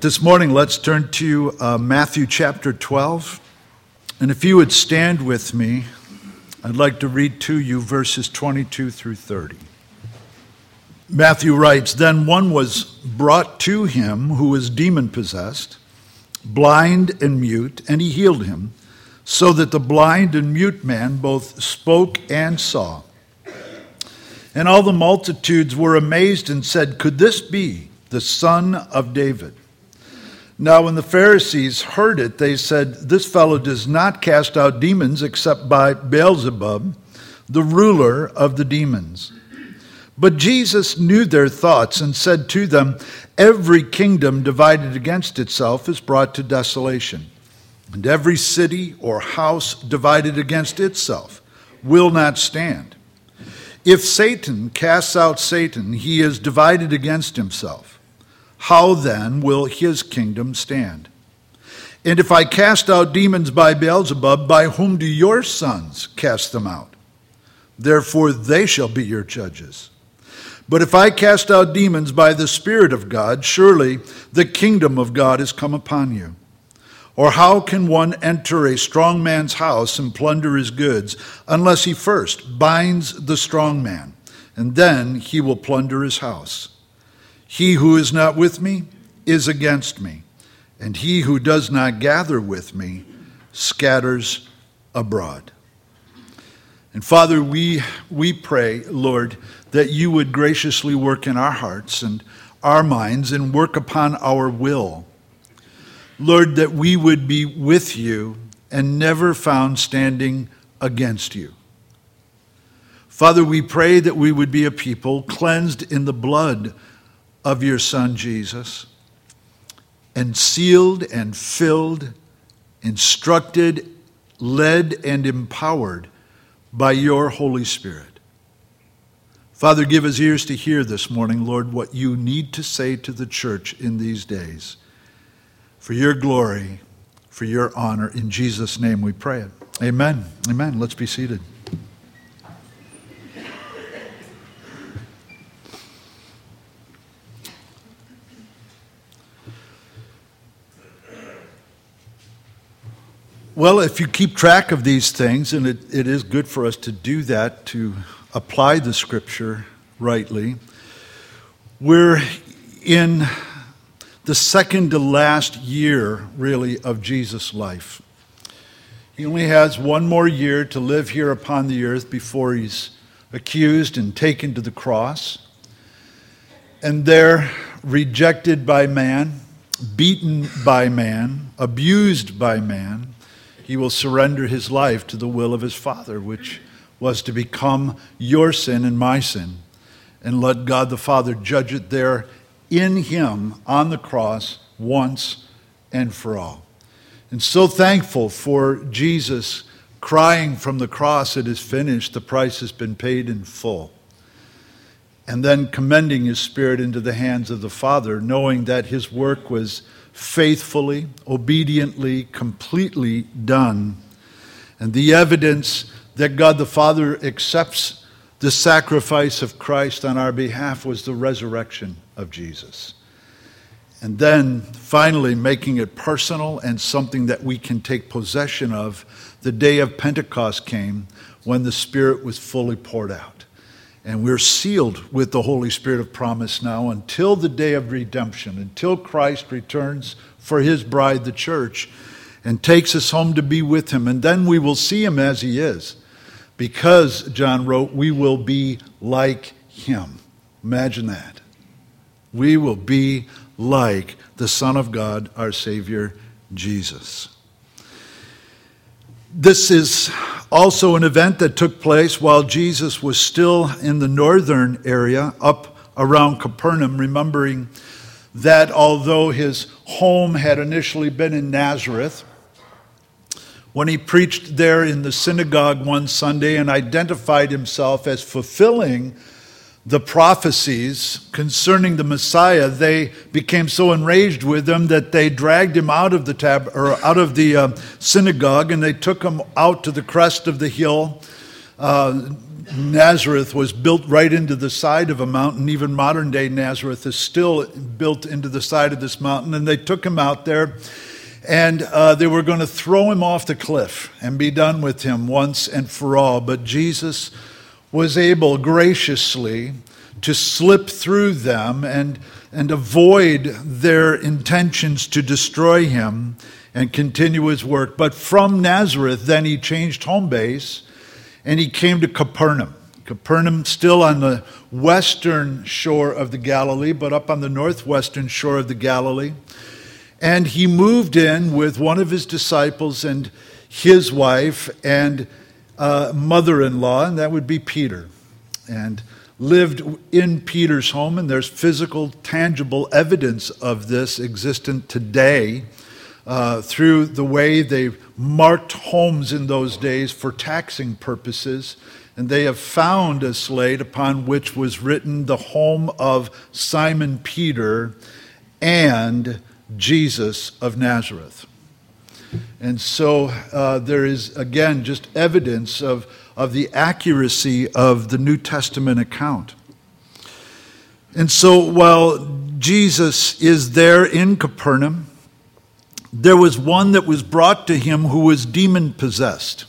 But this morning, let's turn to uh, Matthew chapter 12. And if you would stand with me, I'd like to read to you verses 22 through 30. Matthew writes Then one was brought to him who was demon possessed, blind and mute, and he healed him, so that the blind and mute man both spoke and saw. And all the multitudes were amazed and said, Could this be the son of David? Now, when the Pharisees heard it, they said, This fellow does not cast out demons except by Beelzebub, the ruler of the demons. But Jesus knew their thoughts and said to them, Every kingdom divided against itself is brought to desolation, and every city or house divided against itself will not stand. If Satan casts out Satan, he is divided against himself. How then will his kingdom stand? And if I cast out demons by Beelzebub, by whom do your sons cast them out? Therefore they shall be your judges. But if I cast out demons by the Spirit of God, surely the kingdom of God is come upon you. Or how can one enter a strong man's house and plunder his goods unless he first binds the strong man, and then he will plunder his house? He who is not with me is against me, and he who does not gather with me scatters abroad. And Father, we, we pray, Lord, that you would graciously work in our hearts and our minds and work upon our will. Lord, that we would be with you and never found standing against you. Father, we pray that we would be a people cleansed in the blood of your Son Jesus, and sealed and filled, instructed, led, and empowered by your Holy Spirit. Father, give us ears to hear this morning, Lord, what you need to say to the church in these days. For your glory, for your honor, in Jesus' name we pray it. Amen. Amen. Let's be seated. Well, if you keep track of these things, and it, it is good for us to do that, to apply the scripture rightly, we're in the second to last year, really, of Jesus' life. He only has one more year to live here upon the earth before he's accused and taken to the cross. And there, rejected by man, beaten by man, abused by man, he will surrender his life to the will of his Father, which was to become your sin and my sin, and let God the Father judge it there in him on the cross once and for all. And so thankful for Jesus crying from the cross, It is finished, the price has been paid in full. And then commending his spirit into the hands of the Father, knowing that his work was faithfully, obediently, completely done. And the evidence that God the Father accepts the sacrifice of Christ on our behalf was the resurrection of Jesus. And then finally, making it personal and something that we can take possession of, the day of Pentecost came when the Spirit was fully poured out. And we're sealed with the Holy Spirit of promise now until the day of redemption, until Christ returns for his bride, the church, and takes us home to be with him. And then we will see him as he is. Because, John wrote, we will be like him. Imagine that. We will be like the Son of God, our Savior, Jesus. This is also an event that took place while Jesus was still in the northern area, up around Capernaum, remembering that although his home had initially been in Nazareth, when he preached there in the synagogue one Sunday and identified himself as fulfilling the prophecies concerning the Messiah, they became so enraged with him that they dragged him out of the tab or out of the uh, synagogue and they took him out to the crest of the hill, uh, Nazareth was built right into the side of a mountain. Even modern day Nazareth is still built into the side of this mountain. And they took him out there and uh, they were going to throw him off the cliff and be done with him once and for all. But Jesus was able graciously to slip through them and, and avoid their intentions to destroy him and continue his work. But from Nazareth, then he changed home base and he came to Capernaum. Capernaum, still on the western shore of the Galilee, but up on the northwestern shore of the Galilee. And he moved in with one of his disciples and his wife and uh, mother in law, and that would be Peter. And lived in Peter's home, and there's physical, tangible evidence of this existent today uh, through the way they marked homes in those days for taxing purposes. And they have found a slate upon which was written the home of Simon Peter and Jesus of Nazareth. And so uh, there is, again, just evidence of, of the accuracy of the New Testament account. And so while Jesus is there in Capernaum, there was one that was brought to him who was demon possessed.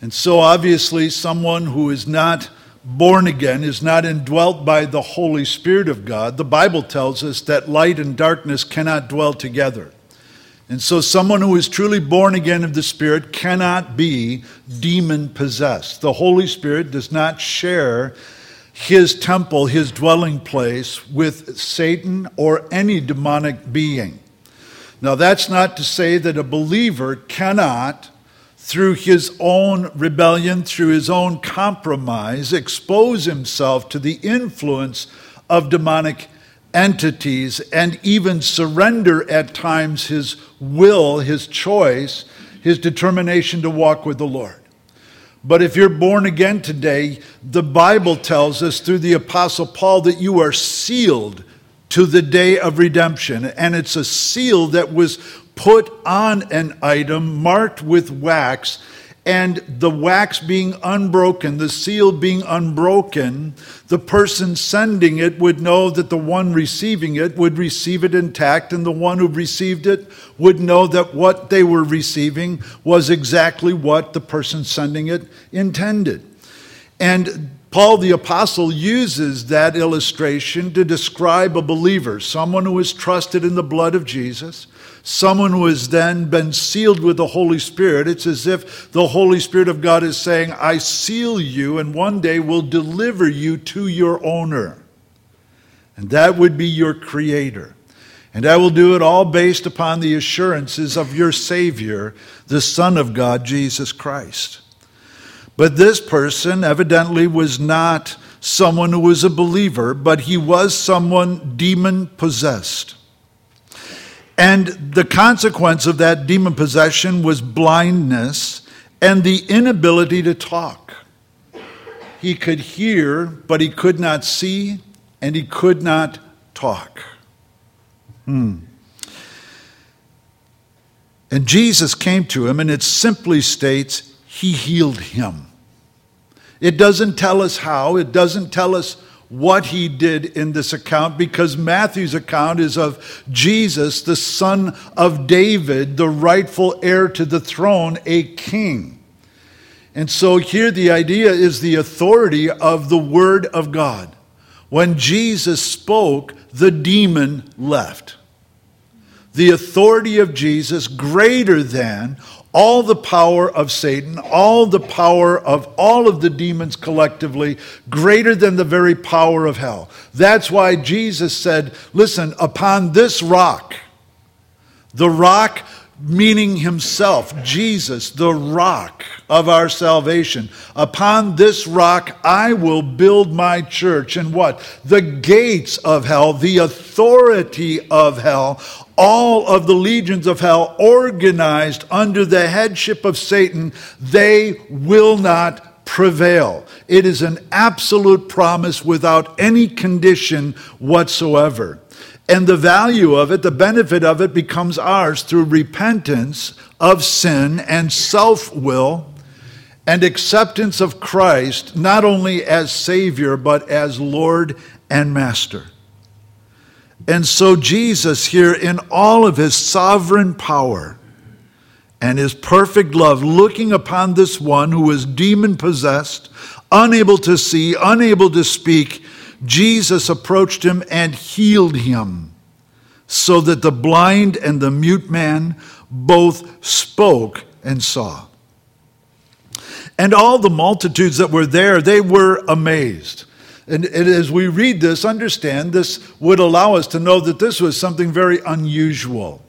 And so, obviously, someone who is not born again is not indwelt by the Holy Spirit of God. The Bible tells us that light and darkness cannot dwell together. And so, someone who is truly born again of the Spirit cannot be demon possessed. The Holy Spirit does not share his temple, his dwelling place, with Satan or any demonic being. Now, that's not to say that a believer cannot, through his own rebellion, through his own compromise, expose himself to the influence of demonic entities and even surrender at times his will, his choice, his determination to walk with the Lord. But if you're born again today, the Bible tells us through the Apostle Paul that you are sealed to the day of redemption. And it's a seal that was put on an item marked with wax. And the wax being unbroken, the seal being unbroken, the person sending it would know that the one receiving it would receive it intact, and the one who received it would know that what they were receiving was exactly what the person sending it intended. And Paul the Apostle uses that illustration to describe a believer, someone who is trusted in the blood of Jesus, someone who has then been sealed with the Holy Spirit. It's as if the Holy Spirit of God is saying, I seal you and one day will deliver you to your owner. And that would be your Creator. And I will do it all based upon the assurances of your Savior, the Son of God, Jesus Christ. But this person evidently was not someone who was a believer, but he was someone demon possessed. And the consequence of that demon possession was blindness and the inability to talk. He could hear, but he could not see, and he could not talk. Hmm. And Jesus came to him, and it simply states, he healed him. It doesn't tell us how, it doesn't tell us what he did in this account because Matthew's account is of Jesus, the son of David, the rightful heir to the throne, a king. And so here the idea is the authority of the Word of God. When Jesus spoke, the demon left. The authority of Jesus greater than all the power of Satan, all the power of all of the demons collectively, greater than the very power of hell. That's why Jesus said, Listen, upon this rock, the rock meaning himself, Jesus, the rock of our salvation. Upon this rock I will build my church. And what? The gates of hell, the authority of hell, all of the legions of hell organized under the headship of Satan, they will not prevail. It is an absolute promise without any condition whatsoever. And the value of it, the benefit of it, becomes ours through repentance of sin and self will and acceptance of Christ not only as Savior, but as Lord and Master. And so, Jesus, here in all of his sovereign power and his perfect love, looking upon this one who was demon possessed, unable to see, unable to speak, Jesus approached him and healed him, so that the blind and the mute man both spoke and saw. And all the multitudes that were there, they were amazed. And, and, as we read this, understand this would allow us to know that this was something very unusual.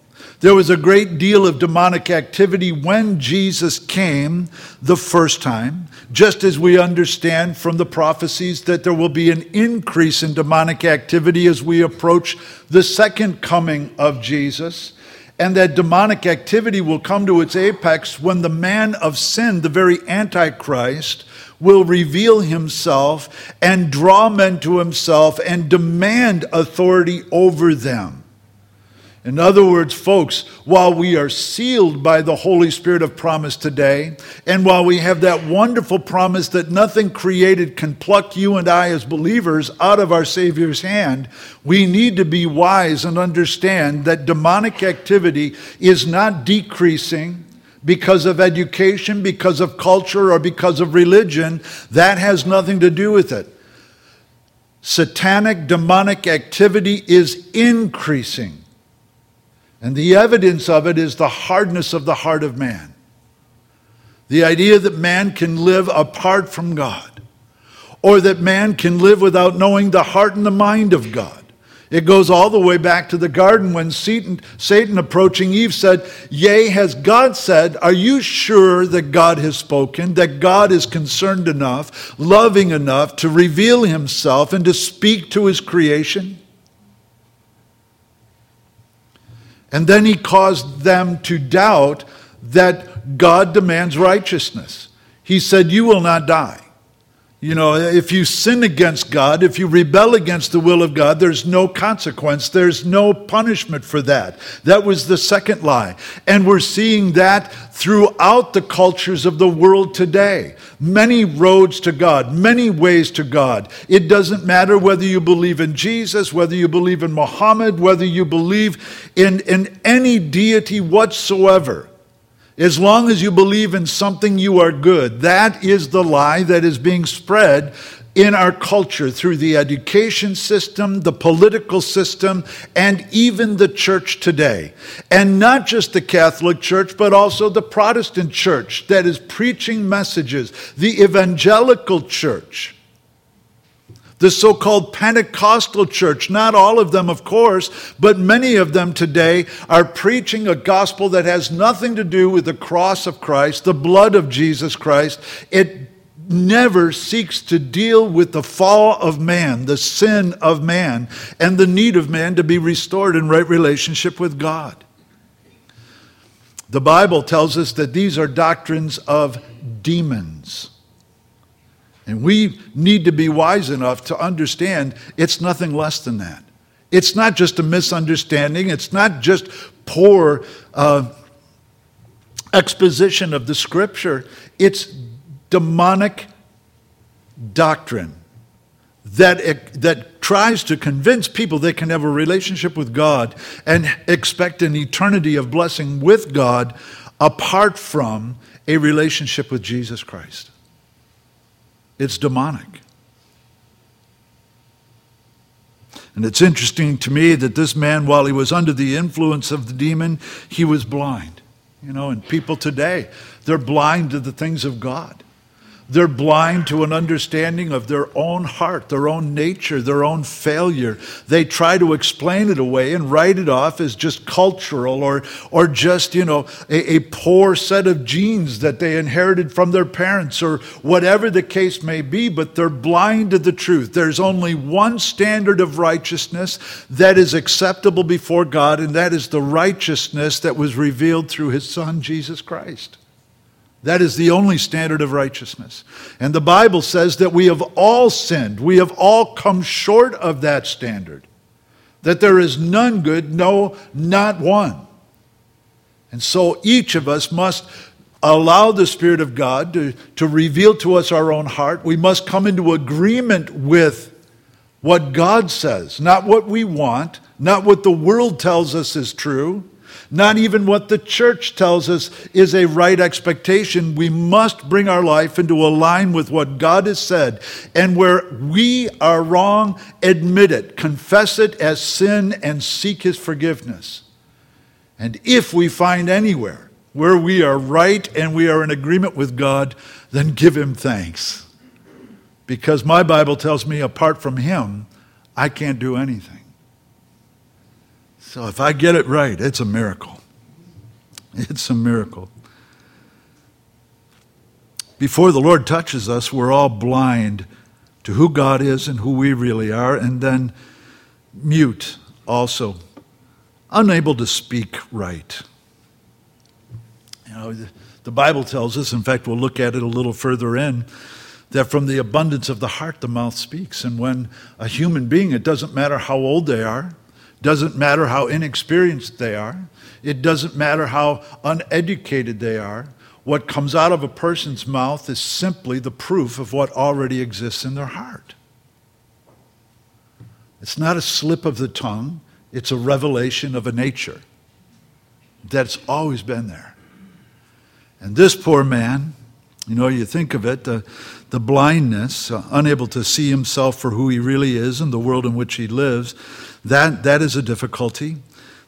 There was a great deal of demonic activity when Jesus came the first time, just as we understand from the prophecies that there will be an increase in demonic activity as we approach the second coming of Jesus. And that demonic activity will come to its apex when the man of sin, the very Antichrist, will reveal himself and draw men to himself and demand authority over them. In other words, folks, while we are sealed by the Holy Spirit of promise today, and while we have that wonderful promise that nothing created can pluck you and I as believers out of our Savior's hand, we need to be wise and understand that demonic activity is not decreasing because of education, because of culture, or because of religion. That has nothing to do with it. Satanic demonic activity is increasing. And the evidence of it is the hardness of the heart of man. The idea that man can live apart from God, or that man can live without knowing the heart and the mind of God. It goes all the way back to the garden when Satan, Satan approaching Eve said, Yea, has God said, Are you sure that God has spoken, that God is concerned enough, loving enough to reveal himself and to speak to his creation? And then he caused them to doubt that God demands righteousness. He said, You will not die. You know, if you sin against God, if you rebel against the will of God, there's no consequence. There's no punishment for that. That was the second lie. And we're seeing that throughout the cultures of the world today. Many roads to God, many ways to God. It doesn't matter whether you believe in Jesus, whether you believe in Muhammad, whether you believe in, in any deity whatsoever. As long as you believe in something, you are good. That is the lie that is being spread in our culture through the education system, the political system, and even the church today. And not just the Catholic Church, but also the Protestant Church that is preaching messages, the evangelical church the so called Pentecostal church, not all of them, of course, but many of them today are preaching a gospel that has nothing to do with the cross of Christ, the blood of Jesus Christ. It never seeks to deal with the fall of man, the sin of man, and the need of man to be restored in right relationship with God. The Bible tells us that these are doctrines of demons. And we need to be wise enough to understand it's nothing less than that. It's not just a misunderstanding, it's not just poor uh, exposition of the scripture, it's demonic doctrine that, that tries to convince people they can have a relationship with God and expect an eternity of blessing with God apart from a relationship with Jesus Christ. It's demonic. And it's interesting to me that this man, while he was under the influence of the demon, he was blind. You know, and people today, they're blind to the things of God. They're blind to an understanding of their own heart, their own nature, their own failure. They try to explain it away and write it off as just cultural or, or just, you know, a, a poor set of genes that they inherited from their parents or whatever the case may be, but they're blind to the truth. There's only one standard of righteousness that is acceptable before God, and that is the righteousness that was revealed through his Son, Jesus Christ. That is the only standard of righteousness. And the Bible says that we have all sinned. We have all come short of that standard. That there is none good, no, not one. And so each of us must allow the Spirit of God to, to reveal to us our own heart. We must come into agreement with what God says, not what we want, not what the world tells us is true, not even what the church tells us is a right expectation. We must bring our life into a line with what God has said. And where we are wrong, admit it, confess it as sin, and seek His forgiveness. And if we find anywhere where we are right and we are in agreement with God, then give Him thanks. Because my Bible tells me apart from Him, I can't do anything. So if I get it right, it's a miracle. It's a miracle. Before the Lord touches us, we're all blind to who God is and who we really are, and then mute also, unable to speak right. You know, the Bible tells us, in fact, we'll look at it a little further in, that from the abundance of the heart the mouth speaks. And when a human being, it doesn't matter how old they are, doesn't matter how inexperienced they are. It doesn't matter how uneducated they are. What comes out of a person's mouth is simply the proof of what already exists in their heart. It's not a slip of the tongue, it's a revelation of a nature that's always been there. And this poor man, you know, you think of it, the, the blindness, uh, unable to see himself for who he really is and the world in which he lives, that, that is a difficulty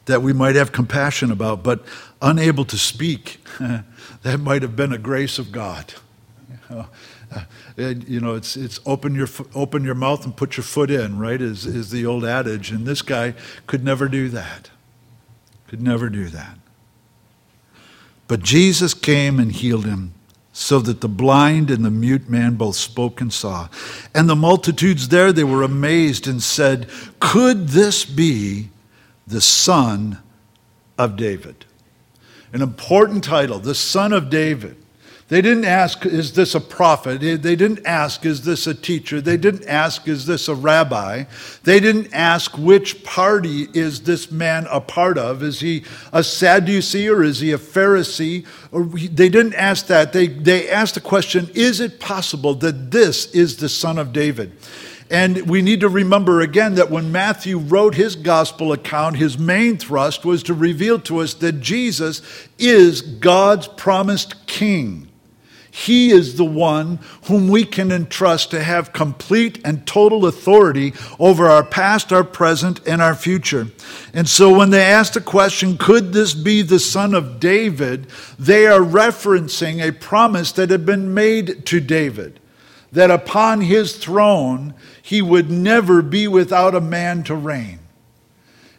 that we might have compassion about, but unable to speak, that might have been a grace of God. Uh, you know, it's, it's open, your, open your mouth and put your foot in, right, is, is the old adage. And this guy could never do that. Could never do that. But Jesus came and healed him so that the blind and the mute man both spoke and saw. And the multitudes there, they were amazed and said, Could this be the Son of David? An important title, the Son of David. They didn't ask, is this a prophet? They didn't ask, is this a teacher? They didn't ask, is this a rabbi? They didn't ask, which party is this man a part of? Is he a Sadducee or is he a Pharisee? They didn't ask that. They, they asked the question, is it possible that this is the son of David? And we need to remember again that when Matthew wrote his gospel account, his main thrust was to reveal to us that Jesus is God's promised king. He is the one whom we can entrust to have complete and total authority over our past, our present, and our future. And so when they ask the question, could this be the son of David? They are referencing a promise that had been made to David that upon his throne he would never be without a man to reign.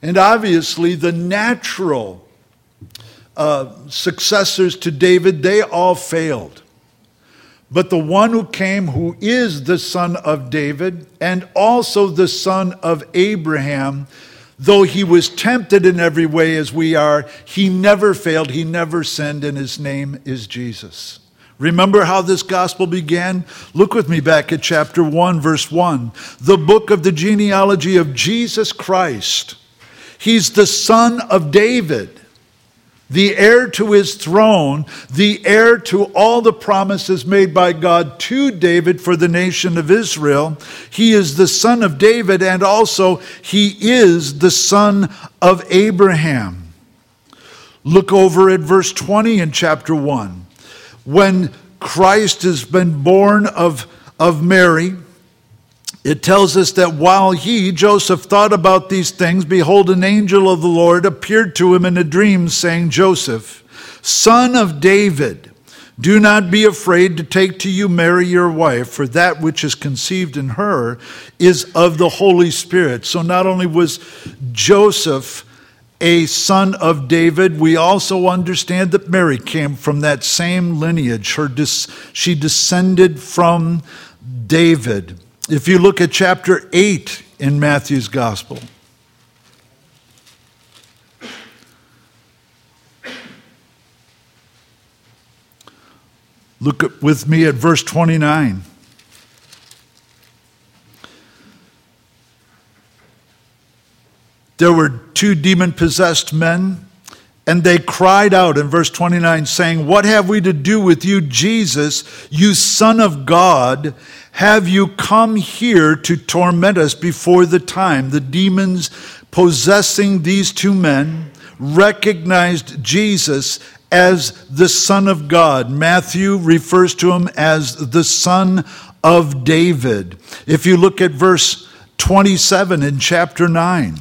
And obviously, the natural uh, successors to David, they all failed. But the one who came, who is the son of David and also the son of Abraham, though he was tempted in every way as we are, he never failed, he never sinned, and his name is Jesus. Remember how this gospel began? Look with me back at chapter 1, verse 1. The book of the genealogy of Jesus Christ. He's the son of David the heir to his throne, the heir to all the promises made by God to David for the nation of Israel. He is the son of David, and also he is the son of Abraham. Look over at verse 20 in chapter 1. When Christ has been born of, of Mary, it tells us that while he, Joseph, thought about these things, behold, an angel of the Lord appeared to him in a dream, saying, Joseph, son of David, do not be afraid to take to you Mary your wife, for that which is conceived in her is of the Holy Spirit. So not only was Joseph a son of David, we also understand that Mary came from that same lineage. Her she descended from David. If you look at chapter 8 in Matthew's Gospel, look with me at verse 29. There were two demon possessed men, And they cried out in verse 29, saying, What have we to do with you, Jesus, you Son of God? Have you come here to torment us before the time? The demons possessing these two men recognized Jesus as the Son of God. Matthew refers to him as the Son of David. If you look at verse 27 in chapter 9,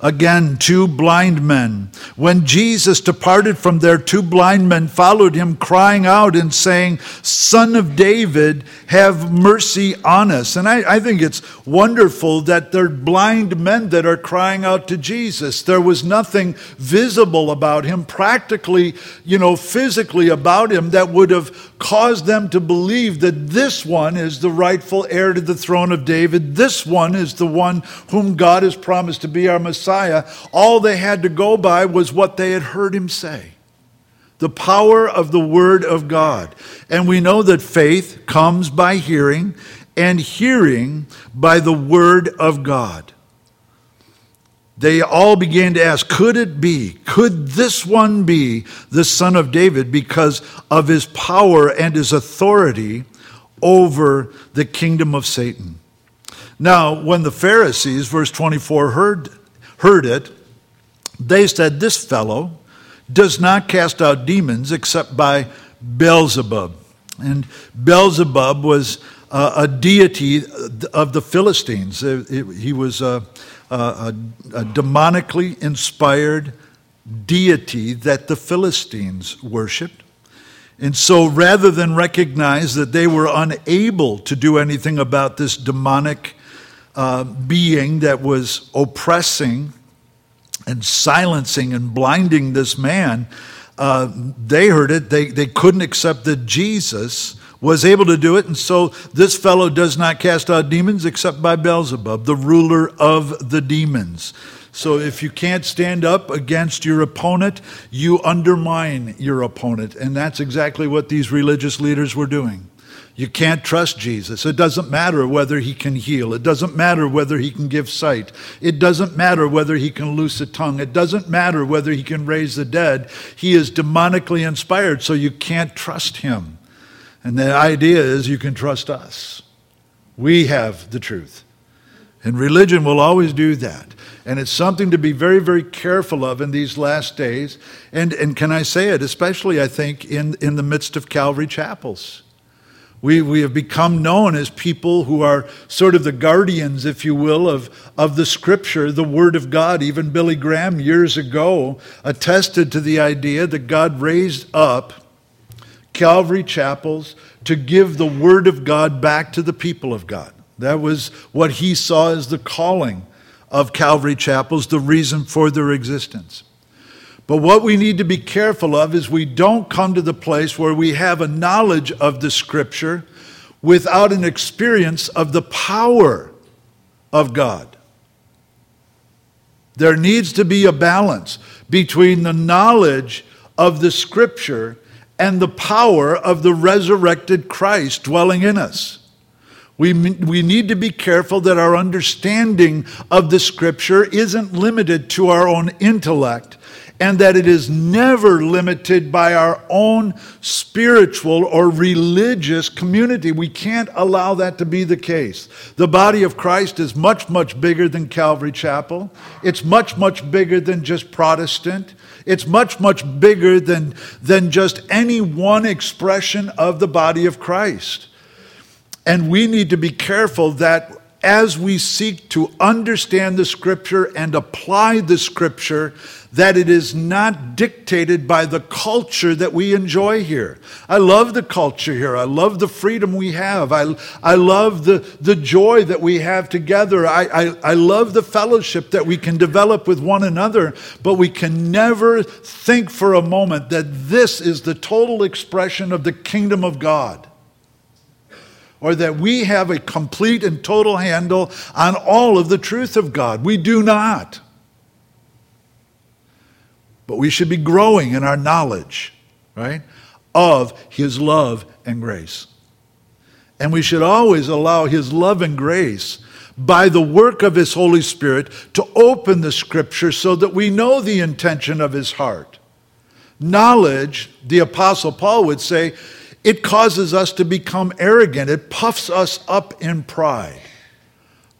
Again, two blind men. When Jesus departed from there, two blind men followed him, crying out and saying, Son of David, have mercy on us. And I, I, think it's wonderful that they're blind men that are crying out to Jesus. There was nothing visible about him, practically, you know, physically about him, that would have caused them to believe that this one is the rightful heir to the throne of David. This one is the one whom God has promised to be our Messiah. All they had to go by was what they had heard him say the power of the Word of God. And we know that faith comes by hearing, and hearing by the Word of God. They all began to ask, could it be? Could this one be the son of David because of his power and his authority over the kingdom of Satan? Now, when the Pharisees, verse 24, heard heard it, they said, This fellow does not cast out demons except by Beelzebub. And Beelzebub was uh, a deity of the Philistines. he was a, a, a, demonically inspired deity that the Philistines worshiped. And so rather than recognize that they were unable to do anything about this demonic uh, being that was oppressing and silencing and blinding this man, uh, they heard it. They, they couldn't accept that Jesus was able to do it. And so this fellow does not cast out demons except by Beelzebub, the ruler of the demons. So if you can't stand up against your opponent, you undermine your opponent. And that's exactly what these religious leaders were doing. You can't trust Jesus. It doesn't matter whether he can heal. It doesn't matter whether he can give sight. It doesn't matter whether he can loose a tongue. It doesn't matter whether he can raise the dead. He is demonically inspired, so you can't trust him. And the idea is you can trust us. We have the truth. And religion will always do that. And it's something to be very, very careful of in these last days. And, and can I say it, especially, I think, in, in the midst of Calvary chapels. We, we have become known as people who are sort of the guardians, if you will, of, of the scripture, the word of God. Even Billy Graham years ago attested to the idea that God raised up Calvary chapels to give the word of God back to the people of God. That was what he saw as the calling of Calvary chapels, the reason for their existence. But what we need to be careful of is we don't come to the place where we have a knowledge of the scripture without an experience of the power of God. There needs to be a balance between the knowledge of the scripture and the power of the resurrected Christ dwelling in us. We, we need to be careful that our understanding of the scripture isn't limited to our own intellect and that it is never limited by our own spiritual or religious community. We can't allow that to be the case. The body of Christ is much, much bigger than Calvary Chapel, it's much, much bigger than just Protestant. It's much, much bigger than, than just any one expression of the body of Christ. And we need to be careful that as we seek to understand the scripture and apply the scripture, that it is not dictated by the culture that we enjoy here. I love the culture here. I love the freedom we have. I, I love the, the joy that we have together. I, I, I love the fellowship that we can develop with one another, but we can never think for a moment that this is the total expression of the kingdom of God or that we have a complete and total handle on all of the truth of God. We do not. But we should be growing in our knowledge, right, of His love and grace. And we should always allow His love and grace by the work of His Holy Spirit to open the Scripture so that we know the intention of His heart. Knowledge, the Apostle Paul would say, it causes us to become arrogant. It puffs us up in pride.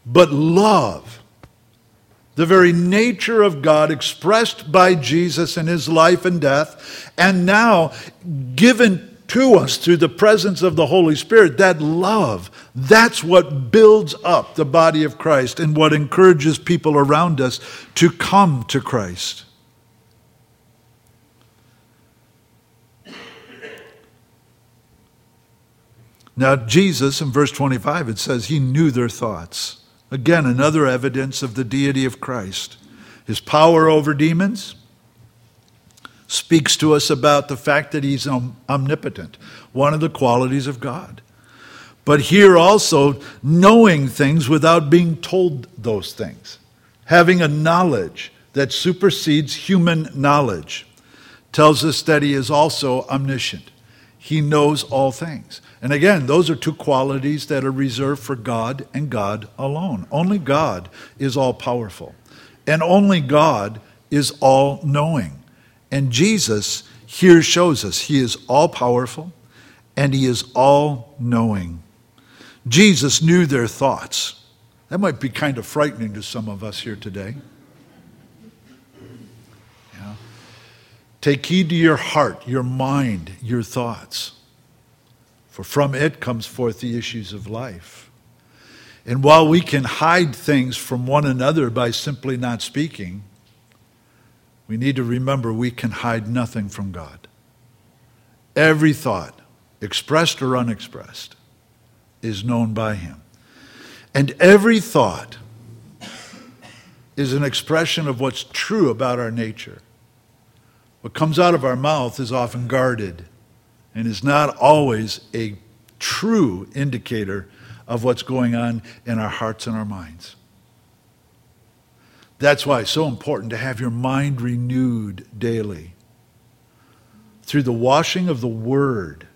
But love, the very nature of God expressed by Jesus in his life and death, and now given to us through the presence of the Holy Spirit, that love, that's what builds up the body of Christ and what encourages people around us to come to Christ. Now, Jesus, in verse 25, it says he knew their thoughts. Again, another evidence of the deity of Christ. His power over demons speaks to us about the fact that he's omnipotent, one of the qualities of God. But here also, knowing things without being told those things, having a knowledge that supersedes human knowledge, tells us that he is also omniscient. He knows all things. And again, those are two qualities that are reserved for God and God alone. Only God is all powerful, and only God is all knowing. And Jesus here shows us he is all powerful and he is all knowing. Jesus knew their thoughts. That might be kind of frightening to some of us here today. Yeah. Take heed to your heart, your mind, your thoughts for from it comes forth the issues of life. And while we can hide things from one another by simply not speaking, we need to remember we can hide nothing from God. Every thought, expressed or unexpressed, is known by Him. And every thought is an expression of what's true about our nature. What comes out of our mouth is often guarded and is not always a true indicator of what's going on in our hearts and our minds. That's why it's so important to have your mind renewed daily through the washing of the Word,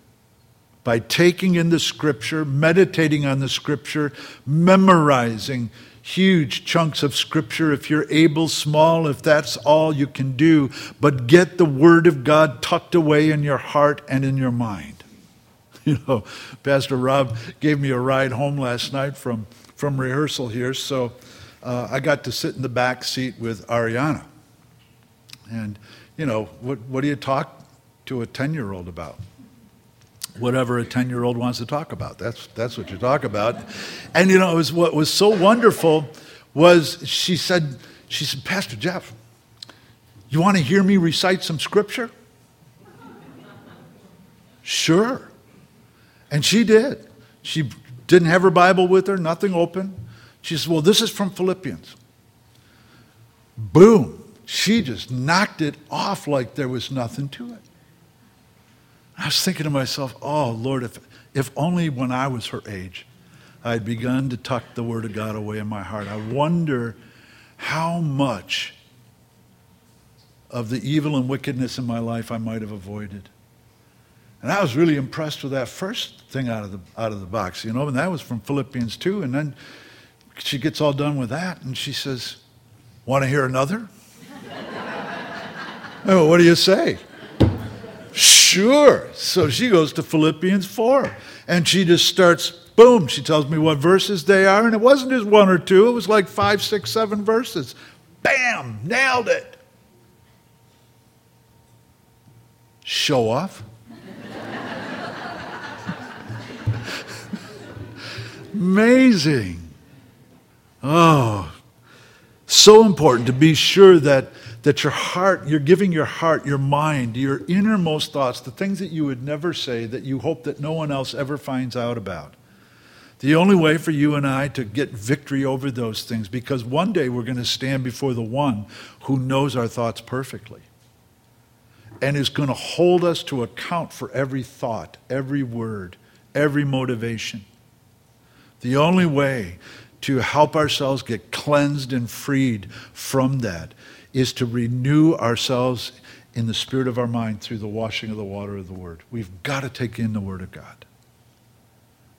by taking in the Scripture, meditating on the Scripture, memorizing huge chunks of scripture if you're able, small, if that's all you can do, but get the Word of God tucked away in your heart and in your mind. You know, Pastor Rob gave me a ride home last night from, from rehearsal here, so uh, I got to sit in the back seat with Ariana. And, you know, what, what do you talk to a 10 year old about? Whatever a 10 year old wants to talk about. That's, that's what you talk about. And you know, it was, what was so wonderful was she said, she said, Pastor Jeff, you want to hear me recite some scripture? Sure. And she did. She didn't have her Bible with her, nothing open. She said, Well, this is from Philippians. Boom. She just knocked it off like there was nothing to it. I was thinking to myself, oh, Lord, if, if only when I was her age, I had begun to tuck the Word of God away in my heart. I wonder how much of the evil and wickedness in my life I might have avoided. And I was really impressed with that first thing out of the, out of the box, you know, and that was from Philippians 2. And then she gets all done with that and she says, Want to hear another? what do you say? Sure. So she goes to Philippians 4 and she just starts, boom, she tells me what verses they are. And it wasn't just one or two, it was like five, six, seven verses. Bam, nailed it. Show off. Amazing. Oh, so important to be sure that that your heart, you're giving your heart, your mind, your innermost thoughts, the things that you would never say, that you hope that no one else ever finds out about. The only way for you and I to get victory over those things, because one day we're going to stand before the one who knows our thoughts perfectly and is going to hold us to account for every thought, every word, every motivation. The only way to help ourselves get cleansed and freed from that is to renew ourselves in the spirit of our mind through the washing of the water of the Word. We've got to take in the Word of God,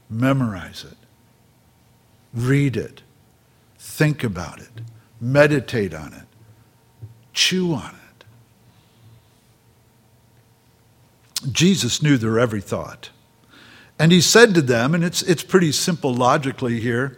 memorize it, read it, think about it, meditate on it, chew on it. Jesus knew their every thought. And he said to them, and it's, it's pretty simple logically here,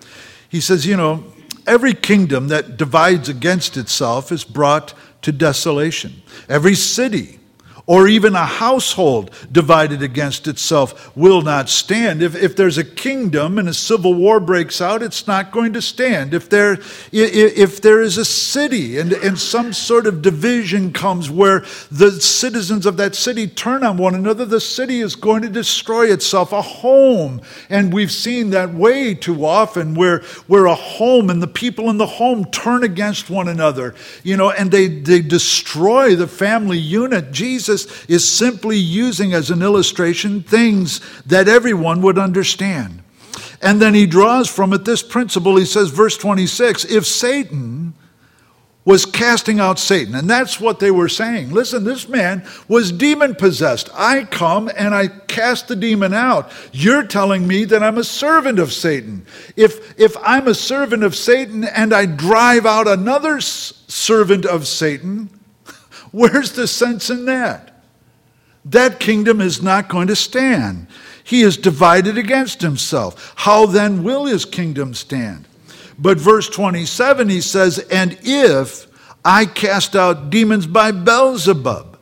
he says, You know, every kingdom that divides against itself is brought to desolation. Every city or even a household divided against itself will not stand. If, if there's a kingdom and a civil war breaks out, it's not going to stand. If there, if there is a city and, and some sort of division comes where the citizens of that city turn on one another, the city is going to destroy itself. A home, and we've seen that way too often where, where a home and the people in the home turn against one another, you know, and they, they destroy the family unit. Jesus Jesus is simply using as an illustration things that everyone would understand. And then he draws from it this principle. He says, verse 26 if Satan was casting out Satan, and that's what they were saying. Listen, this man was demon possessed. I come and I cast the demon out. You're telling me that I'm a servant of Satan. If, if I'm a servant of Satan and I drive out another servant of Satan, Where's the sense in that? That kingdom is not going to stand. He is divided against himself. How then will his kingdom stand? But verse 27, he says, And if I cast out demons by Beelzebub,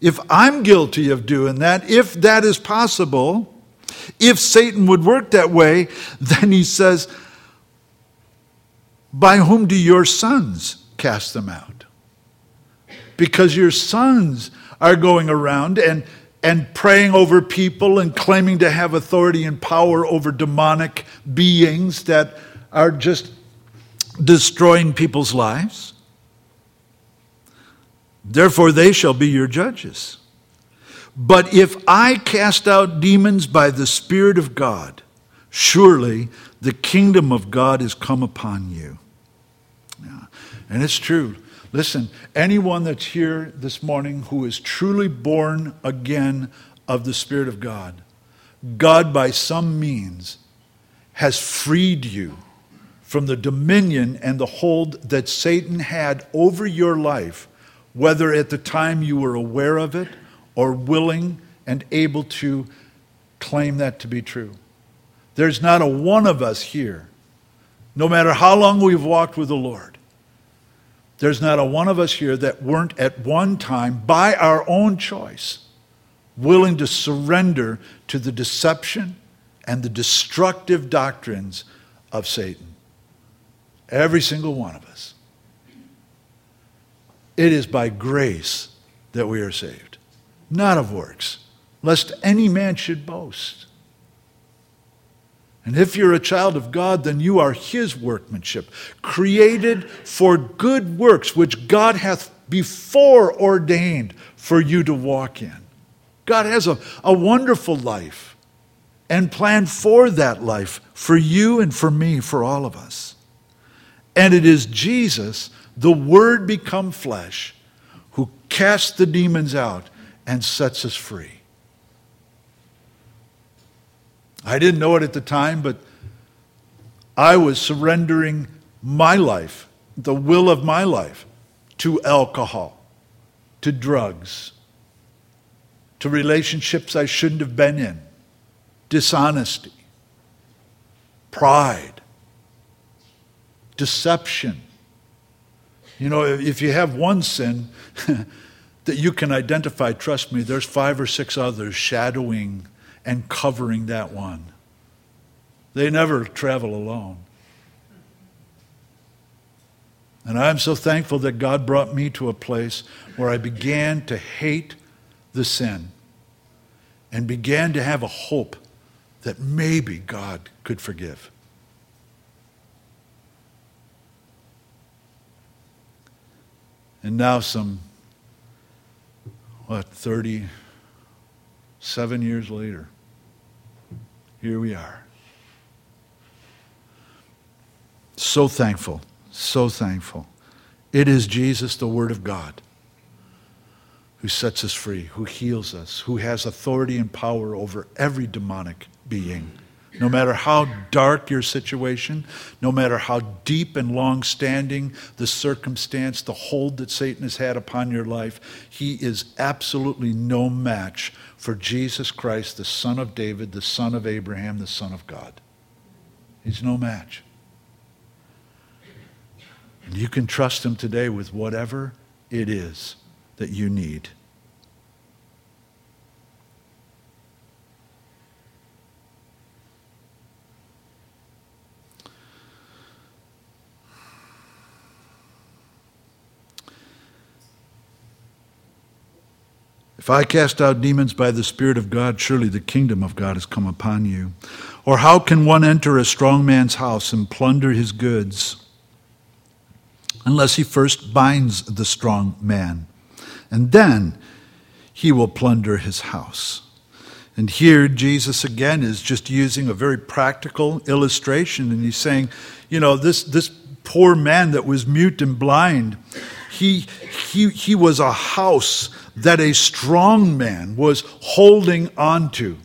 if I'm guilty of doing that, if that is possible, if Satan would work that way, then he says, By whom do your sons cast them out? Because your sons are going around and, and praying over people and claiming to have authority and power over demonic beings that are just destroying people's lives. Therefore, they shall be your judges. But if I cast out demons by the Spirit of God, surely the kingdom of God is come upon you. Yeah. And it's true. Listen, anyone that's here this morning who is truly born again of the Spirit of God, God by some means has freed you from the dominion and the hold that Satan had over your life, whether at the time you were aware of it or willing and able to claim that to be true. There's not a one of us here, no matter how long we've walked with the Lord, there's not a one of us here that weren't at one time, by our own choice, willing to surrender to the deception and the destructive doctrines of Satan. Every single one of us. It is by grace that we are saved, not of works, lest any man should boast. And if you're a child of God, then you are his workmanship, created for good works, which God hath before ordained for you to walk in. God has a, a wonderful life and planned for that life for you and for me, for all of us. And it is Jesus, the Word become flesh, who casts the demons out and sets us free. I didn't know it at the time, but I was surrendering my life, the will of my life, to alcohol, to drugs, to relationships I shouldn't have been in, dishonesty, pride, deception. You know, if you have one sin that you can identify, trust me, there's five or six others shadowing and covering that one. They never travel alone. And I'm so thankful that God brought me to a place where I began to hate the sin and began to have a hope that maybe God could forgive. And now, some, what, 37 years later, here we are. So thankful, so thankful. It is Jesus, the Word of God, who sets us free, who heals us, who has authority and power over every demonic being No matter how dark your situation, no matter how deep and long standing the circumstance, the hold that Satan has had upon your life, he is absolutely no match for Jesus Christ, the Son of David, the Son of Abraham, the Son of God. He's no match. You can trust him today with whatever it is that you need. If I cast out demons by the Spirit of God, surely the kingdom of God has come upon you. Or how can one enter a strong man's house and plunder his goods unless he first binds the strong man? And then he will plunder his house. And here, Jesus again is just using a very practical illustration, and he's saying, you know, this, this poor man that was mute and blind, he, he, he was a house that a strong man was holding onto.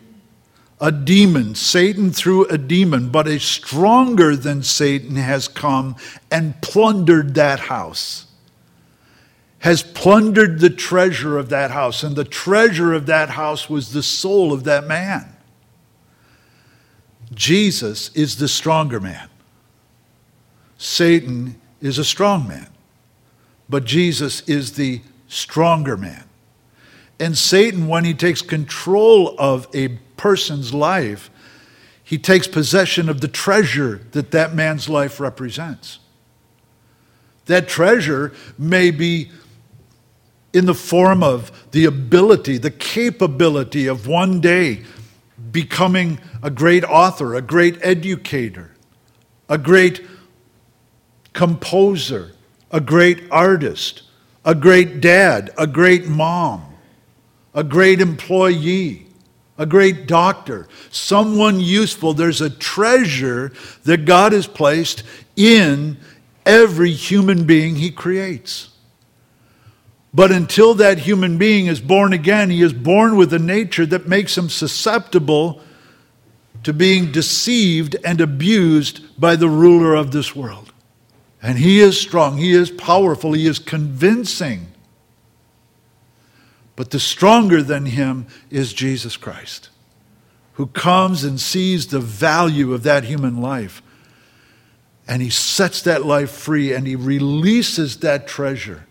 A demon, Satan through a demon, but a stronger than Satan has come and plundered that house. Has plundered the treasure of that house, and the treasure of that house was the soul of that man. Jesus is the stronger man. Satan is a strong man, but Jesus is the stronger man. And Satan, when he takes control of a person's life, he takes possession of the treasure that that man's life represents. That treasure may be in the form of the ability, the capability of one day becoming a great author, a great educator, a great composer, a great artist, a great dad, a great mom a great employee, a great doctor, someone useful. There's a treasure that God has placed in every human being He creates. But until that human being is born again, he is born with a nature that makes him susceptible to being deceived and abused by the ruler of this world. And he is strong, he is powerful, he is convincing. But the stronger than him is Jesus Christ, who comes and sees the value of that human life. And he sets that life free and he releases that treasure.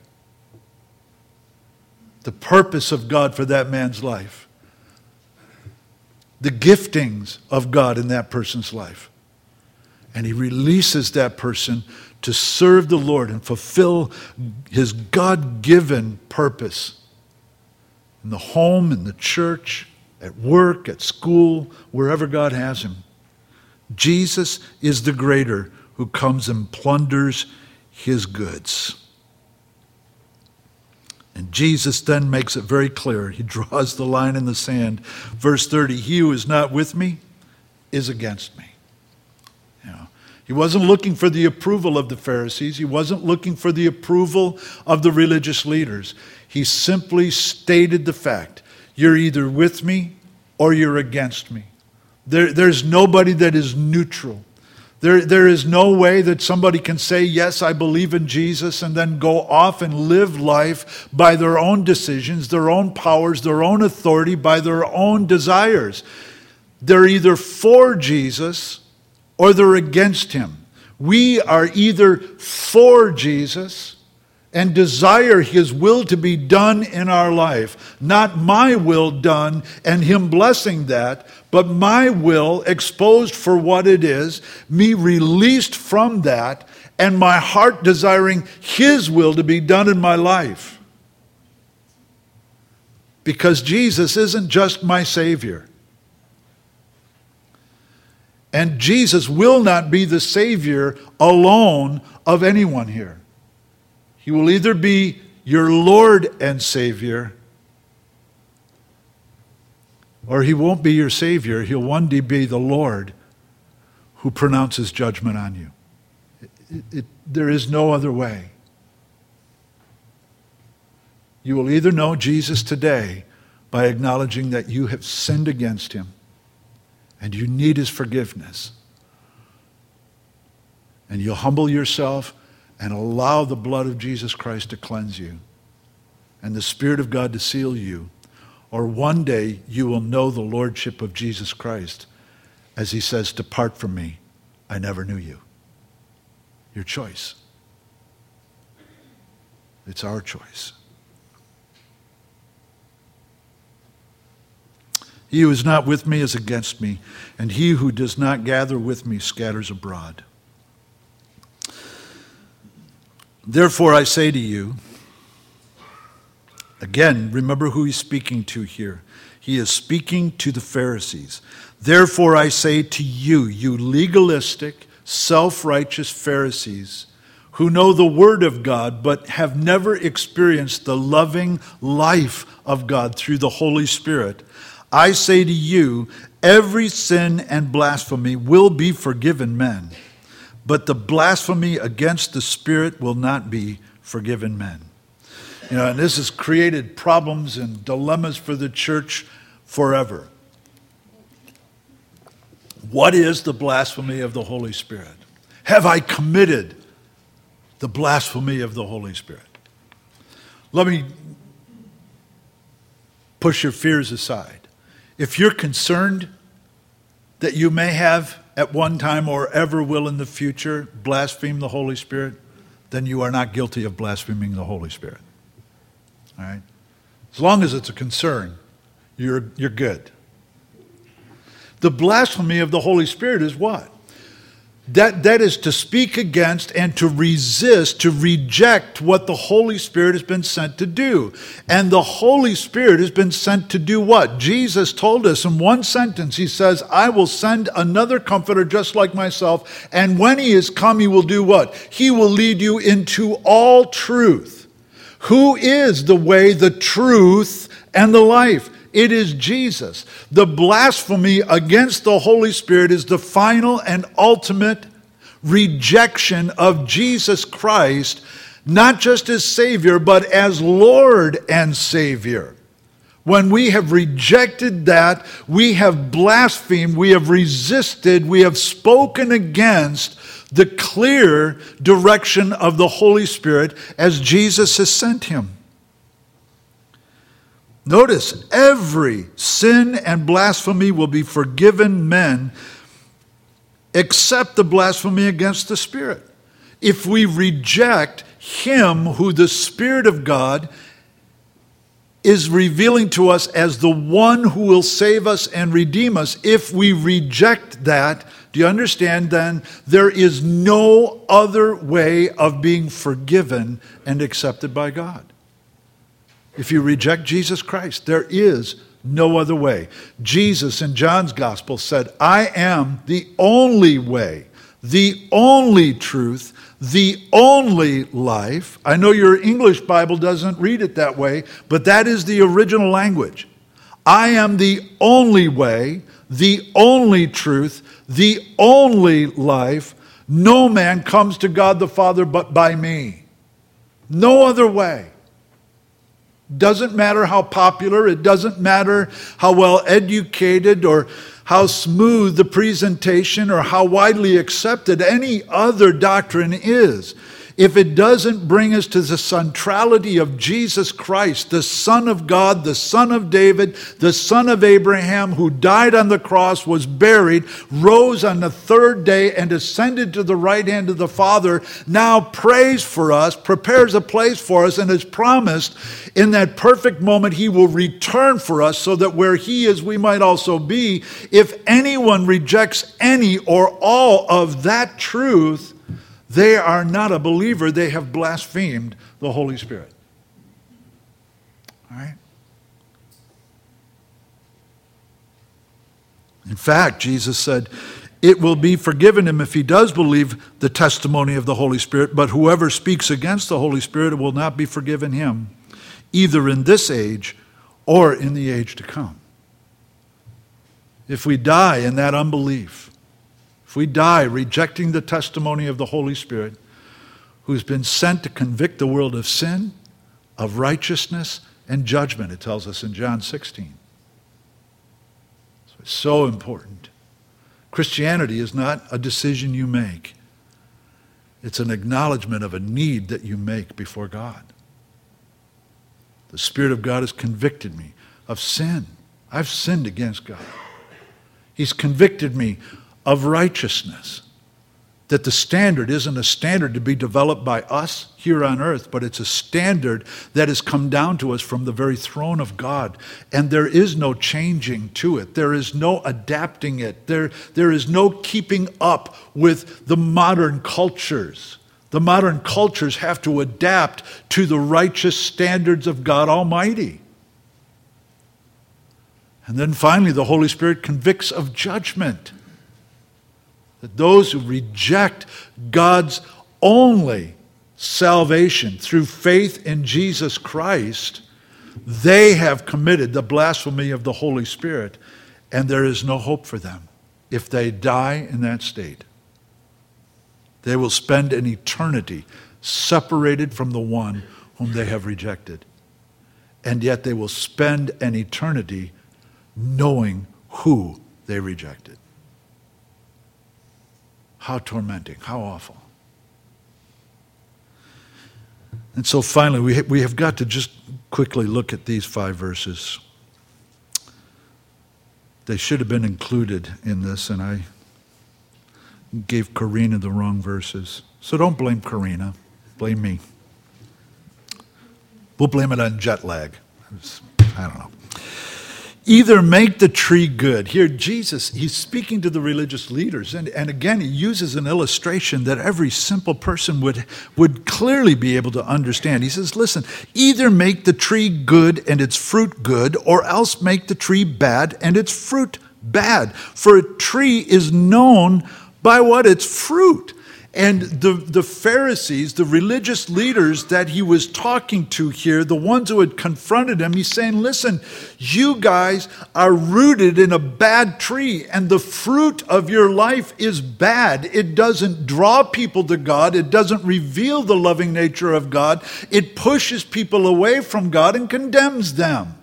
The purpose of God for that man's life. The giftings of God in that person's life. And he releases that person to serve the Lord and fulfill his God given purpose in the home, in the church, at work, at school, wherever God has him. Jesus is the greater who comes and plunders his goods. And Jesus then makes it very clear. He draws the line in the sand. Verse 30 He who is not with me is against me. You know, he wasn't looking for the approval of the Pharisees, he wasn't looking for the approval of the religious leaders. He simply stated the fact you're either with me or you're against me. There, there's nobody that is neutral. There, there is no way that somebody can say, Yes, I believe in Jesus, and then go off and live life by their own decisions, their own powers, their own authority, by their own desires. They're either for Jesus or they're against him. We are either for Jesus and desire His will to be done in our life. Not my will done and Him blessing that, but my will exposed for what it is, me released from that, and my heart desiring His will to be done in my life. Because Jesus isn't just my Savior. And Jesus will not be the Savior alone of anyone here. He will either be your Lord and Savior, or he won't be your Savior. He'll one day be the Lord who pronounces judgment on you. It, it, there is no other way. You will either know Jesus today by acknowledging that you have sinned against him and you need his forgiveness, and you'll humble yourself and allow the blood of Jesus Christ to cleanse you and the Spirit of God to seal you, or one day you will know the Lordship of Jesus Christ as he says, Depart from me, I never knew you. Your choice. It's our choice. He who is not with me is against me, and he who does not gather with me scatters abroad. Therefore, I say to you, again, remember who he's speaking to here. He is speaking to the Pharisees. Therefore, I say to you, you legalistic, self righteous Pharisees, who know the Word of God but have never experienced the loving life of God through the Holy Spirit, I say to you, every sin and blasphemy will be forgiven men, but the blasphemy against the Spirit will not be forgiven men. You know, and this has created problems and dilemmas for the church forever. What is the blasphemy of the Holy Spirit? Have I committed the blasphemy of the Holy Spirit? Let me push your fears aside. If you're concerned that you may have at one time or ever will in the future blaspheme the Holy Spirit, then you are not guilty of blaspheming the Holy Spirit. All right? As long as it's a concern, you're, you're good. The blasphemy of the Holy Spirit is what? That, that is to speak against and to resist, to reject what the Holy Spirit has been sent to do. And the Holy Spirit has been sent to do what? Jesus told us in one sentence, He says, I will send another comforter just like myself. And when He is come, He will do what? He will lead you into all truth. Who is the way, the truth, and the life? It is Jesus. The blasphemy against the Holy Spirit is the final and ultimate rejection of Jesus Christ, not just as Savior, but as Lord and Savior. When we have rejected that, we have blasphemed, we have resisted, we have spoken against the clear direction of the Holy Spirit as Jesus has sent him. Notice, every sin and blasphemy will be forgiven men except the blasphemy against the Spirit. If we reject Him who the Spirit of God is revealing to us as the one who will save us and redeem us, if we reject that, do you understand then? There is no other way of being forgiven and accepted by God if you reject Jesus Christ. There is no other way. Jesus in John's gospel said, I am the only way, the only truth, the only life. I know your English Bible doesn't read it that way, but that is the original language. I am the only way, the only truth, the only life. No man comes to God the Father but by me. No other way. Doesn't matter how popular, it doesn't matter how well educated or how smooth the presentation or how widely accepted any other doctrine is if it doesn't bring us to the centrality of Jesus Christ, the Son of God, the Son of David, the Son of Abraham, who died on the cross, was buried, rose on the third day, and ascended to the right hand of the Father, now prays for us, prepares a place for us, and has promised in that perfect moment he will return for us so that where he is, we might also be. If anyone rejects any or all of that truth, they are not a believer, they have blasphemed the Holy Spirit. All right? In fact, Jesus said, it will be forgiven him if he does believe the testimony of the Holy Spirit, but whoever speaks against the Holy Spirit will not be forgiven him, either in this age or in the age to come. If we die in that unbelief, if we die rejecting the testimony of the Holy Spirit, who's been sent to convict the world of sin, of righteousness, and judgment, it tells us in John 16. So it's so important Christianity is not a decision you make, it's an acknowledgement of a need that you make before God. The Spirit of God has convicted me of sin. I've sinned against God. He's convicted me of righteousness. That the standard isn't a standard to be developed by us here on earth, but it's a standard that has come down to us from the very throne of God. And there is no changing to it, there is no adapting it, there, there is no keeping up with the modern cultures. The modern cultures have to adapt to the righteous standards of God Almighty. And then finally, the Holy Spirit convicts of judgment. That those who reject God's only salvation through faith in Jesus Christ, they have committed the blasphemy of the Holy Spirit, and there is no hope for them if they die in that state. They will spend an eternity separated from the one whom they have rejected. And yet they will spend an eternity knowing who they rejected. How tormenting, how awful. And so finally, we, we have got to just quickly look at these five verses. They should have been included in this, and I gave Karina the wrong verses. So don't blame Karina, blame me. We'll blame it on jet lag. I don't know. Either make the tree good. Here, Jesus, he's speaking to the religious leaders. And, and again, he uses an illustration that every simple person would, would clearly be able to understand. He says, Listen, either make the tree good and its fruit good, or else make the tree bad and its fruit bad. For a tree is known by what? Its fruit. And the, the Pharisees, the religious leaders that he was talking to here, the ones who had confronted him, he's saying, Listen, you guys are rooted in a bad tree, and the fruit of your life is bad. It doesn't draw people to God, it doesn't reveal the loving nature of God, it pushes people away from God and condemns them.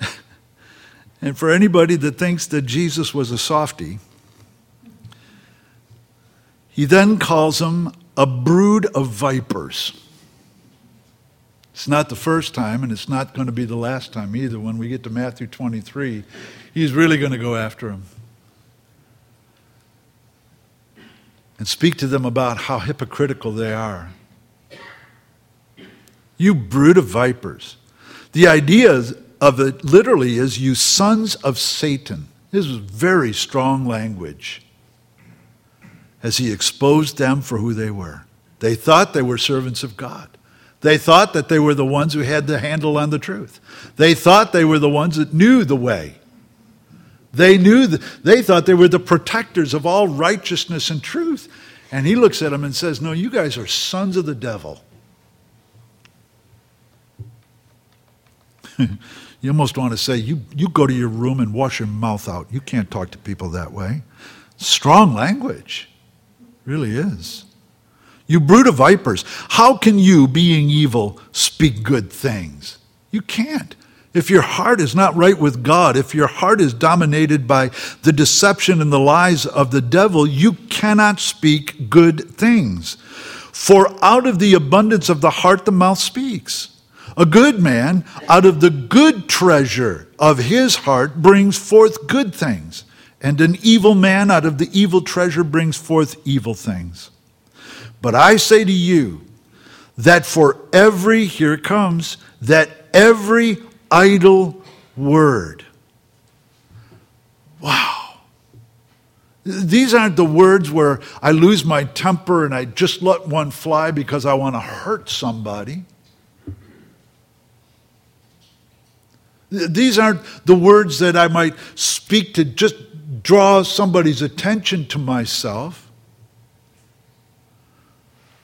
And for anybody that thinks that Jesus was a softy, he then calls them a brood of vipers. It's not the first time, and it's not going to be the last time either. When we get to Matthew 23, he's really going to go after them and speak to them about how hypocritical they are. You brood of vipers. The idea of it literally is, you sons of Satan. This is very strong language as he exposed them for who they were. They thought they were servants of God. They thought that they were the ones who had the handle on the truth. They thought they were the ones that knew the way. They knew that, they thought they were the protectors of all righteousness and truth. And he looks at them and says, No, you guys are sons of the devil. You almost want to say, you, you go to your room and wash your mouth out. You can't talk to people that way. Strong language. Really is. You brood of vipers. How can you, being evil, speak good things? You can't. If your heart is not right with God, if your heart is dominated by the deception and the lies of the devil, you cannot speak good things. For out of the abundance of the heart, the mouth speaks. A good man, out of the good treasure of his heart, brings forth good things, and an evil man, out of the evil treasure, brings forth evil things. But I say to you that for every, here it comes, that every idle word. Wow. These aren't the words where I lose my temper and I just let one fly because I want to hurt somebody. These aren't the words that I might speak to just draw somebody's attention to myself.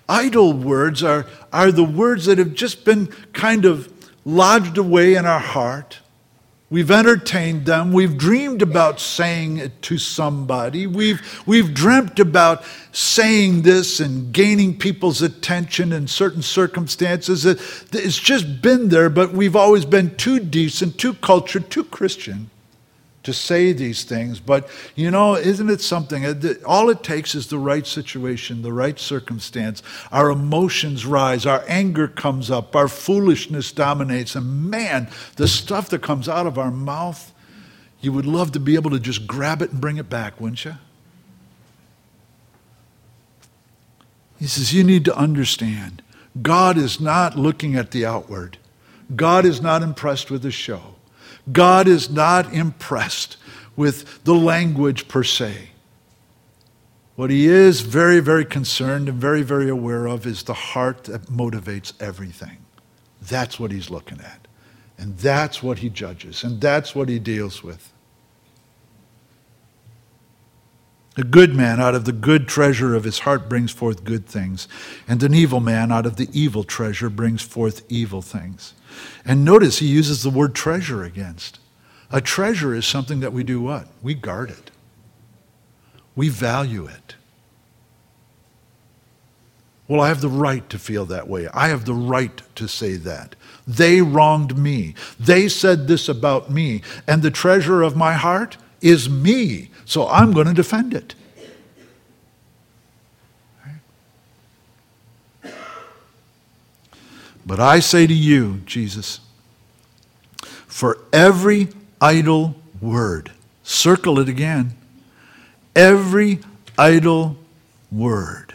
Idle words are, are the words that have just been kind of lodged away in our heart We've entertained them. We've dreamed about saying it to somebody. We've, we've dreamt about saying this and gaining people's attention in certain circumstances. It's just been there, but we've always been too decent, too cultured, too Christian to say these things, but you know, isn't it something? Uh, all it takes is the right situation, the right circumstance. Our emotions rise, our anger comes up, our foolishness dominates, and man, the stuff that comes out of our mouth, you would love to be able to just grab it and bring it back, wouldn't you? He says, You need to understand God is not looking at the outward, God is not impressed with the show. God is not impressed with the language per se. What he is very, very concerned and very, very aware of is the heart that motivates everything. That's what he's looking at. And that's what he judges. And that's what he deals with. A good man out of the good treasure of his heart brings forth good things, and an evil man out of the evil treasure brings forth evil things. And notice he uses the word treasure against. A treasure is something that we do what? We guard it. We value it. Well, I have the right to feel that way. I have the right to say that. They wronged me. They said this about me. And the treasure of my heart is me. So I'm going to defend it. But I say to you, Jesus, for every idle word, circle it again, every idle word.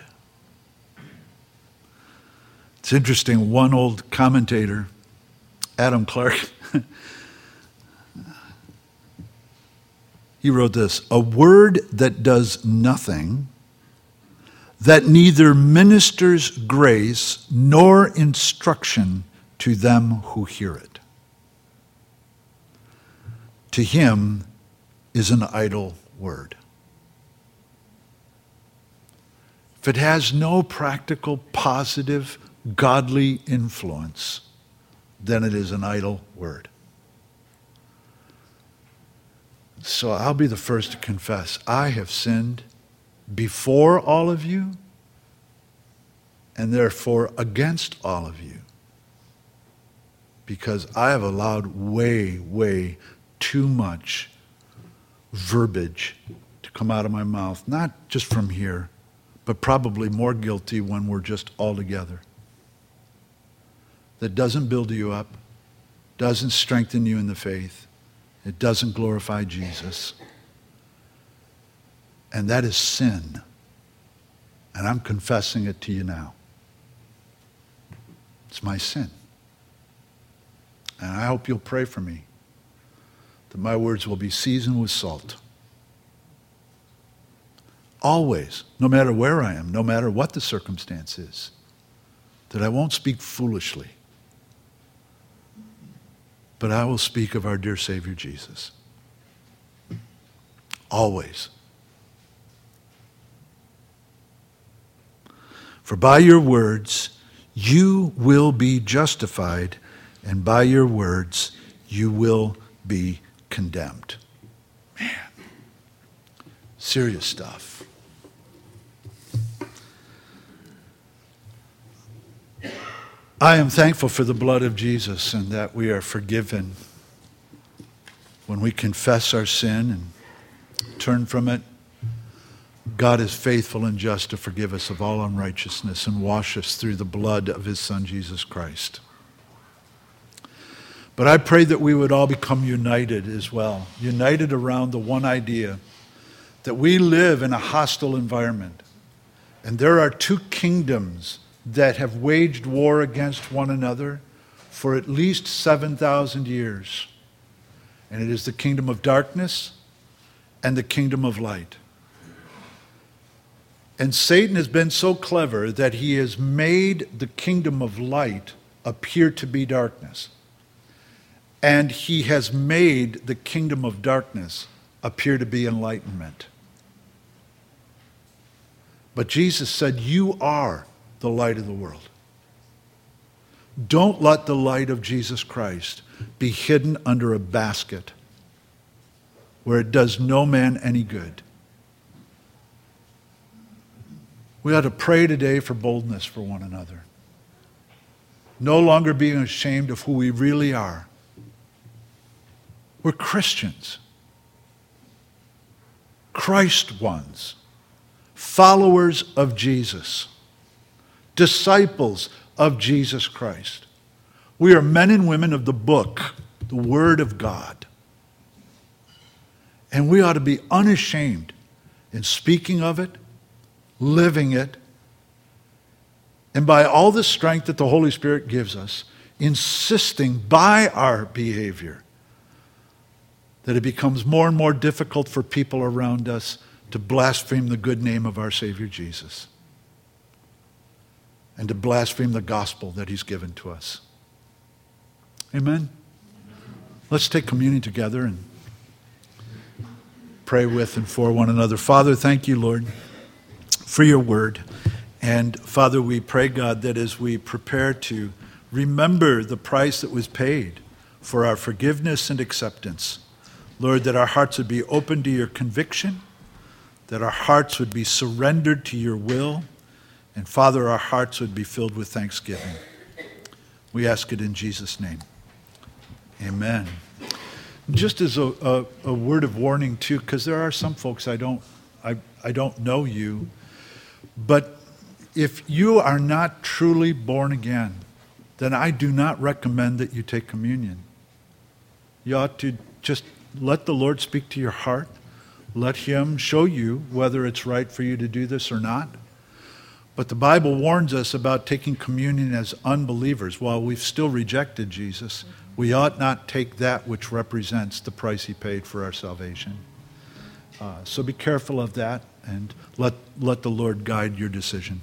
It's interesting, one old commentator, Adam Clarke, he wrote this A word that does nothing that neither ministers grace nor instruction to them who hear it. To him is an idle word. If it has no practical, positive, godly influence, then it is an idle word. So I'll be the first to confess I have sinned before all of you and therefore against all of you. Because I have allowed way, way too much verbiage to come out of my mouth, not just from here, but probably more guilty when we're just all together. That doesn't build you up, doesn't strengthen you in the faith, it doesn't glorify Jesus and that is sin. And I'm confessing it to you now. It's my sin. And I hope you'll pray for me that my words will be seasoned with salt. Always, no matter where I am, no matter what the circumstance is, that I won't speak foolishly, but I will speak of our dear Savior Jesus. Always. For by your words you will be justified, and by your words you will be condemned. Man, serious stuff. I am thankful for the blood of Jesus and that we are forgiven when we confess our sin and turn from it God is faithful and just to forgive us of all unrighteousness and wash us through the blood of his Son, Jesus Christ. But I pray that we would all become united as well, united around the one idea that we live in a hostile environment. And there are two kingdoms that have waged war against one another for at least 7,000 years. And it is the kingdom of darkness and the kingdom of light. And Satan has been so clever that he has made the kingdom of light appear to be darkness. And he has made the kingdom of darkness appear to be enlightenment. But Jesus said, You are the light of the world. Don't let the light of Jesus Christ be hidden under a basket where it does no man any good. We ought to pray today for boldness for one another. No longer being ashamed of who we really are. We're Christians. Christ ones, followers of Jesus, disciples of Jesus Christ. We are men and women of the book, the Word of God. And we ought to be unashamed in speaking of it, living it, and by all the strength that the Holy Spirit gives us, insisting by our behavior that it becomes more and more difficult for people around us to blaspheme the good name of our Savior Jesus and to blaspheme the gospel that He's given to us. Amen? Let's take communion together and pray with and for one another. Father, thank you, Lord, for your word. And Father, we pray, God, that as we prepare to remember the price that was paid for our forgiveness and acceptance, Lord, that our hearts would be open to your conviction, that our hearts would be surrendered to your will, and Father, our hearts would be filled with thanksgiving. We ask it in Jesus' name. Amen. Just as a, a, a word of warning, too, because there are some folks I don't, I, I don't know you, but if you are not truly born again, then I do not recommend that you take communion. You ought to just let the Lord speak to your heart. Let Him show you whether it's right for you to do this or not. But the Bible warns us about taking communion as unbelievers. While we've still rejected Jesus, we ought not take that which represents the price He paid for our salvation. Uh, so be careful of that and let, let the Lord guide your decision.